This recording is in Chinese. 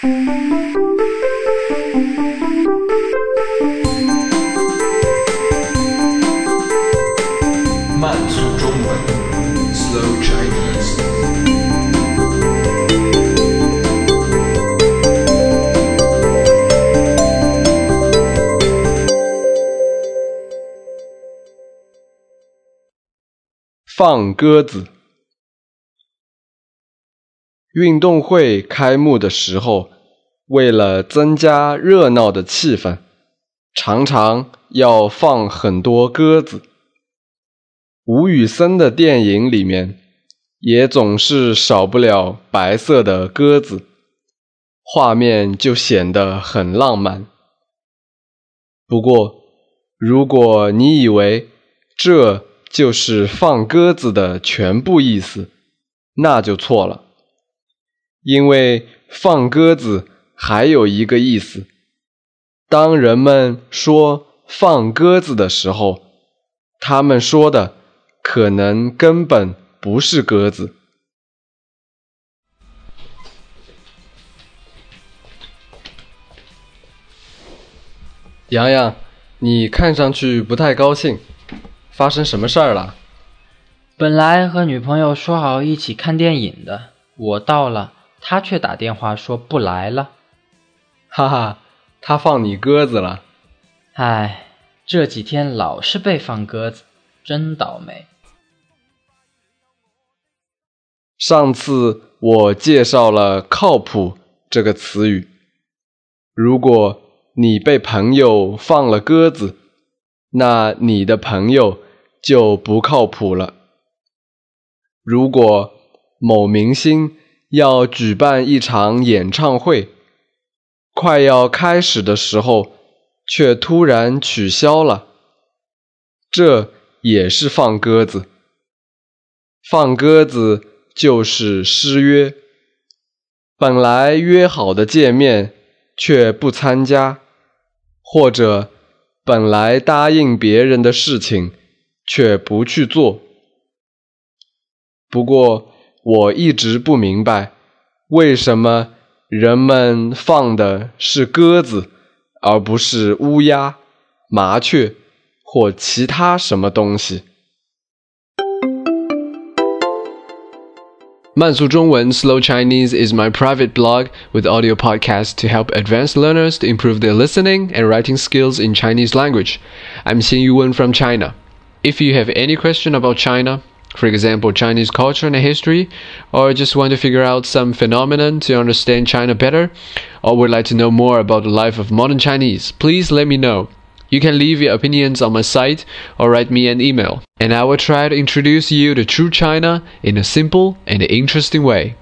慢速中文，Slow Chinese。放鸽子。运动会开幕的时候，为了增加热闹的气氛，常常要放很多鸽子。吴宇森的电影里面，也总是少不了白色的鸽子，画面就显得很浪漫。不过，如果你以为这就是放鸽子的全部意思，那就错了。因为放鸽子还有一个意思，当人们说放鸽子的时候，他们说的可能根本不是鸽子。洋洋，你看上去不太高兴，发生什么事儿了？本来和女朋友说好一起看电影的，我到了，她却打电话说不来了。哈哈，他放你鸽子了。唉，这几天老是被放鸽子，真倒霉。上次我介绍了“靠谱”这个词语，如果你被朋友放了鸽子，那你的朋友就不靠谱了。如果某明星要举办一场演唱会，快要开始的时候却突然取消了，这也是放鸽子。放鸽子就是失约，本来约好的见面却不参加，或者本来答应别人的事情却不去做。不过我一直不明白，为什么人们放的是鸽子，而不是乌鸦、麻雀或其他什么东西。慢速中文 Slow Chinese is my private blog with audio podcasts to help advanced learners to improve their listening and writing skills in Chinese language. I'm Xin Yuwen from China. If you have any question about China, for example, Chinese culture and history, or just want to figure out some phenomenon to understand China better, or would like to know more about the life of modern Chinese, please let me know. You can leave your opinions on my site or write me an email, and I will try to introduce you to true China in a simple and interesting way.